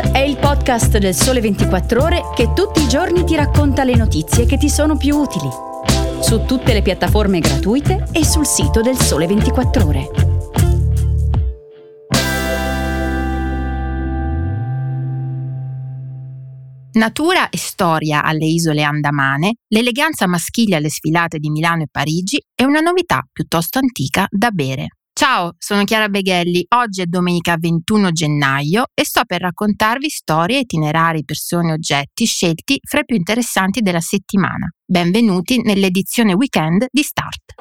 È il podcast del Sole 24 Ore che tutti i giorni ti racconta le notizie che ti sono più utili. Su tutte le piattaforme gratuite e sul sito del Sole 24 Ore. Natura e storia alle isole Andamane, l'eleganza maschile alle sfilate di Milano e Parigi e una novità piuttosto antica da bere. Ciao, sono Chiara Beghelli. Oggi è domenica 21 gennaio e sto per raccontarvi storie, itinerari, persone e oggetti scelti fra i più interessanti della settimana. Benvenuti nell'edizione weekend di Start.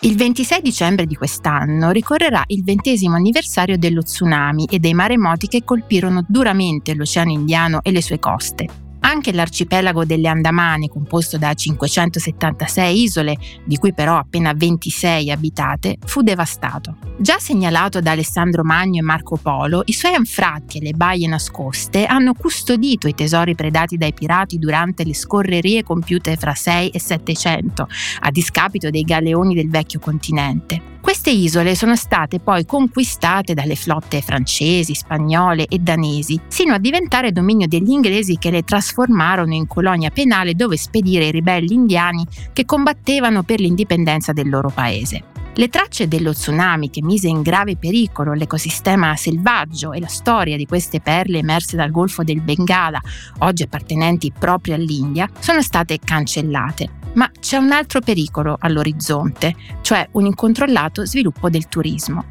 Il 26 dicembre di quest'anno ricorrerà il ventesimo anniversario dello tsunami e dei maremoti che colpirono duramente l'Oceano Indiano e le sue coste. Anche l'arcipelago delle Andamane, composto da 576 isole, di cui però appena 26 abitate, fu devastato. Già segnalato da Alessandro Magno e Marco Polo, i suoi anfratti e le baie nascoste hanno custodito i tesori predati dai pirati durante le scorrerie compiute fra 6 e 700, a discapito dei galeoni del vecchio continente. Queste isole sono state poi conquistate dalle flotte francesi, spagnole e danesi, sino a diventare dominio degli inglesi che le trasformarono in colonia penale dove spedire i ribelli indiani che combattevano per l'indipendenza del loro paese. Le tracce dello tsunami che mise in grave pericolo l'ecosistema selvaggio e la storia di queste perle emerse dal Golfo del Bengala, oggi appartenenti proprio all'India, sono state cancellate. Ma c'è un altro pericolo all'orizzonte, cioè un incontrollato sviluppo del turismo.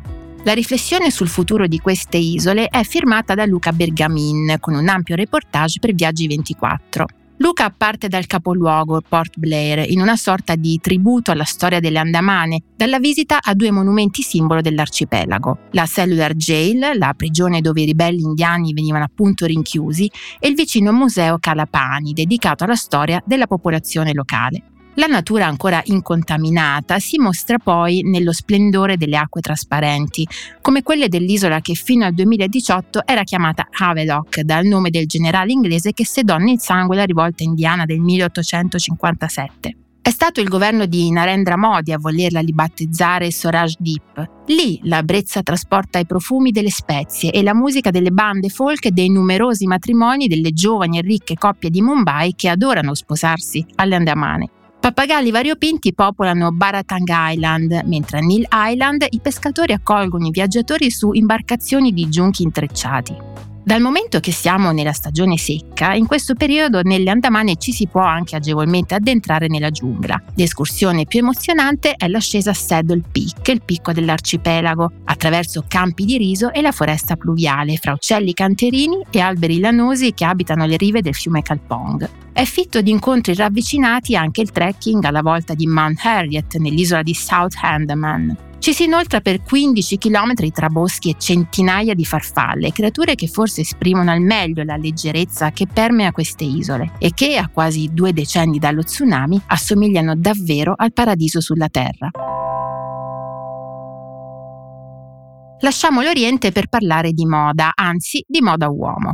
La riflessione sul futuro di queste isole è firmata da Luca Bergamin con un ampio reportage per Viaggi 24. Luca parte dal capoluogo Port Blair in una sorta di tributo alla storia delle Andamane, dalla visita a due monumenti simbolo dell'arcipelago, la Cellular Jail, la prigione dove i ribelli indiani venivano appunto rinchiusi, e il vicino museo Calapani, dedicato alla storia della popolazione locale. La natura ancora incontaminata si mostra poi nello splendore delle acque trasparenti, come quelle dell'isola che fino al 2018 era chiamata Havelock dal nome del generale inglese che sedò nel sangue la rivolta indiana del 1857. È stato il governo di Narendra Modi a volerla ribattezzare Soraj Deep. Lì la brezza trasporta i profumi delle spezie e la musica delle bande folk e dei numerosi matrimoni delle giovani e ricche coppie di Mumbai che adorano sposarsi alle Andamane. Pappagalli variopinti popolano Baratang Island, mentre a Neil Island i pescatori accolgono i viaggiatori su imbarcazioni di giunchi intrecciati. Dal momento che siamo nella stagione secca, in questo periodo nelle Andamane ci si può anche agevolmente addentrare nella giungla. L'escursione più emozionante è l'ascesa a Saddle Peak, il picco dell'arcipelago, attraverso campi di riso e la foresta pluviale, fra uccelli canterini e alberi lanosi che abitano le rive del fiume Kalpong. È fitto di incontri ravvicinati anche il trekking alla volta di Mount Harriet nell'isola di South Andaman. Ci si inoltra per 15 km tra boschi e centinaia di farfalle, creature che forse esprimono al meglio la leggerezza che permea queste isole e che, a quasi due decenni dallo tsunami, assomigliano davvero al paradiso sulla Terra. Lasciamo l'Oriente per parlare di moda, anzi di moda uomo.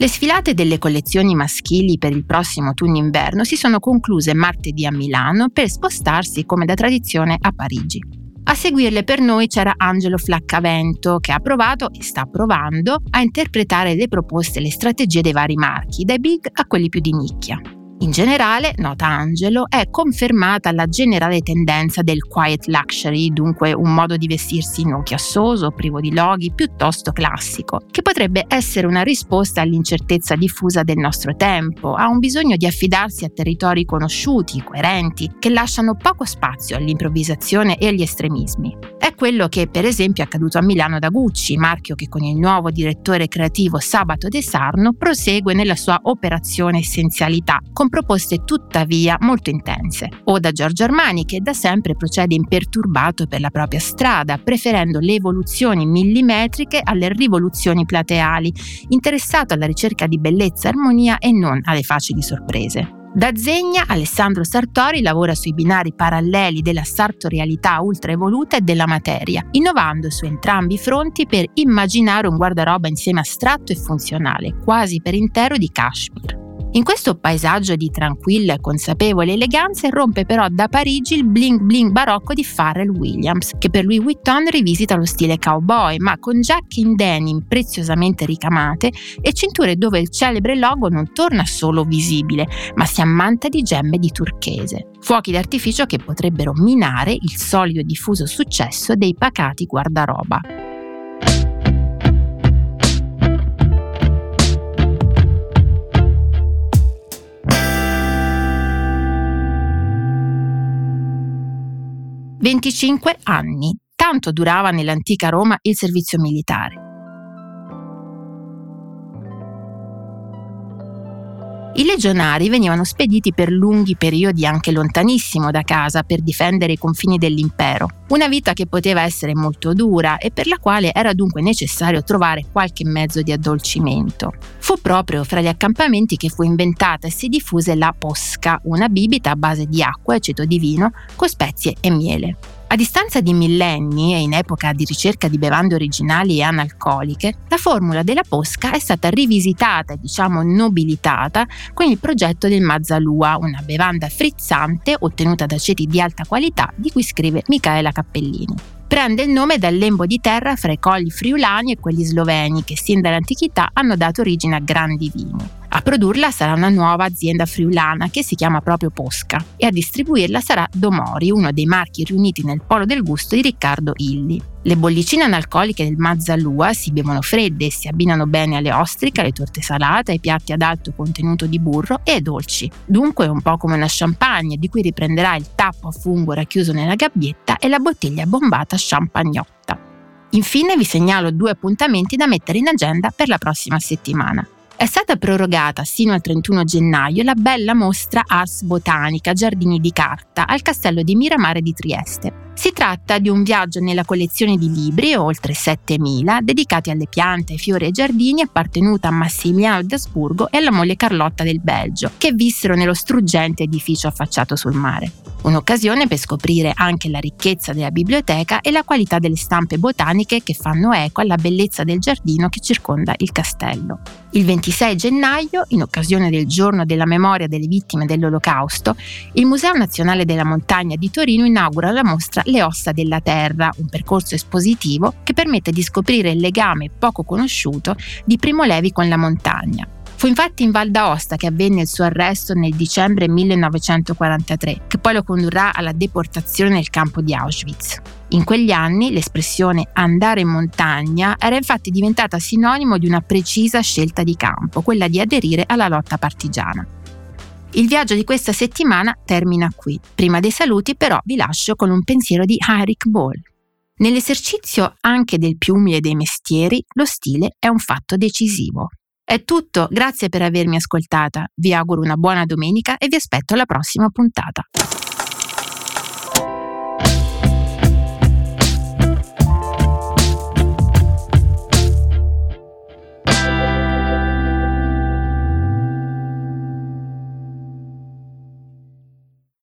Le sfilate delle collezioni maschili per il prossimo autunno-inverno si sono concluse martedì a Milano per spostarsi come da tradizione a Parigi. A seguirle per noi c'era Angelo Flaccavento che ha provato e sta provando a interpretare le proposte e le strategie dei vari marchi, dai big a quelli più di nicchia. In generale, nota Angelo, è confermata la generale tendenza del quiet luxury, dunque un modo di vestirsi non chiassoso, privo di loghi, piuttosto classico, che potrebbe essere una risposta all'incertezza diffusa del nostro tempo, a un bisogno di affidarsi a territori conosciuti, coerenti, che lasciano poco spazio all'improvvisazione e agli estremismi. È quello che per esempio è accaduto a Milano da Gucci, marchio che con il nuovo direttore creativo Sabato De Sarno prosegue nella sua operazione essenzialità, con proposte tuttavia molto intense, o da Giorgio Armani che da sempre procede imperturbato per la propria strada, preferendo le evoluzioni millimetriche alle rivoluzioni plateali, interessato alla ricerca di bellezza e armonia e non alle facili sorprese. Da Zegna, Alessandro Sartori lavora sui binari paralleli della sartorialità ultra evoluta e della materia, innovando su entrambi i fronti per immaginare un guardaroba insieme astratto e funzionale, quasi per intero di Kashmir. In questo paesaggio di tranquilla e consapevole eleganza irrompe però da Parigi il bling bling barocco di Pharrell Williams, che per Louis Vuitton rivisita lo stile cowboy, ma con giacche in denim preziosamente ricamate e cinture dove il celebre logo non torna solo visibile, ma si ammanta di gemme di turchese. Fuochi d'artificio che potrebbero minare il solido e diffuso successo dei pacati guardaroba. 25 anni. Tanto durava nell'antica Roma il servizio militare. I legionari venivano spediti per lunghi periodi anche lontanissimo da casa per difendere i confini dell'impero, una vita che poteva essere molto dura e per la quale era dunque necessario trovare qualche mezzo di addolcimento. Fu proprio fra gli accampamenti che fu inventata e si diffuse la posca, una bibita a base di acqua aceto di vino con spezie e miele. A distanza di millenni e in epoca di ricerca di bevande originali e analcoliche, la formula della Posca è stata rivisitata e diciamo nobilitata con il progetto del Mazzalua, una bevanda frizzante ottenuta da ceti di alta qualità di cui scrive Michaela Cappellini prende il nome dal lembo di terra fra i colli friulani e quelli sloveni che sin dall'antichità hanno dato origine a grandi vini. A produrla sarà una nuova azienda friulana che si chiama proprio Posca e a distribuirla sarà Domori, uno dei marchi riuniti nel polo del gusto di Riccardo Illi. Le bollicine analcoliche del Mazzalua si bevono fredde e si abbinano bene alle ostriche, alle torte salate, ai piatti ad alto contenuto di burro e ai dolci. Dunque è un po' come una champagne di cui riprenderà il tappo a fungo racchiuso nella gabbietta e la bottiglia bombata champagnotta. Infine vi segnalo due appuntamenti da mettere in agenda per la prossima settimana. È stata prorogata sino al 31 gennaio la bella mostra Ars Botanica Giardini di Carta al Castello di Miramare di Trieste. Si tratta di un viaggio nella collezione di libri, oltre 7.000, dedicati alle piante, fiori e giardini appartenuta a Massimiliano d'Asburgo e alla moglie Carlotta del Belgio, che vissero nello struggente edificio affacciato sul mare. Un'occasione per scoprire anche la ricchezza della biblioteca e la qualità delle stampe botaniche che fanno eco alla bellezza del giardino che circonda il castello. Il 26 gennaio, in occasione del giorno della memoria delle vittime dell'Olocausto, il Museo Nazionale della Montagna di Torino inaugura la mostra Le ossa della terra, un percorso espositivo che permette di scoprire il legame poco conosciuto di Primo Levi con la montagna. Fu infatti in Val d'Aosta che avvenne il suo arresto nel dicembre 1943, che poi lo condurrà alla deportazione nel campo di Auschwitz. In quegli anni l'espressione andare in montagna era infatti diventata sinonimo di una precisa scelta di campo, quella di aderire alla lotta partigiana. Il viaggio di questa settimana termina qui. Prima dei saluti però vi lascio con un pensiero di Heinrich Boll. Nell'esercizio anche del più umile dei mestieri, lo stile è un fatto decisivo. È tutto, grazie per avermi ascoltata, vi auguro una buona domenica e vi aspetto alla prossima puntata.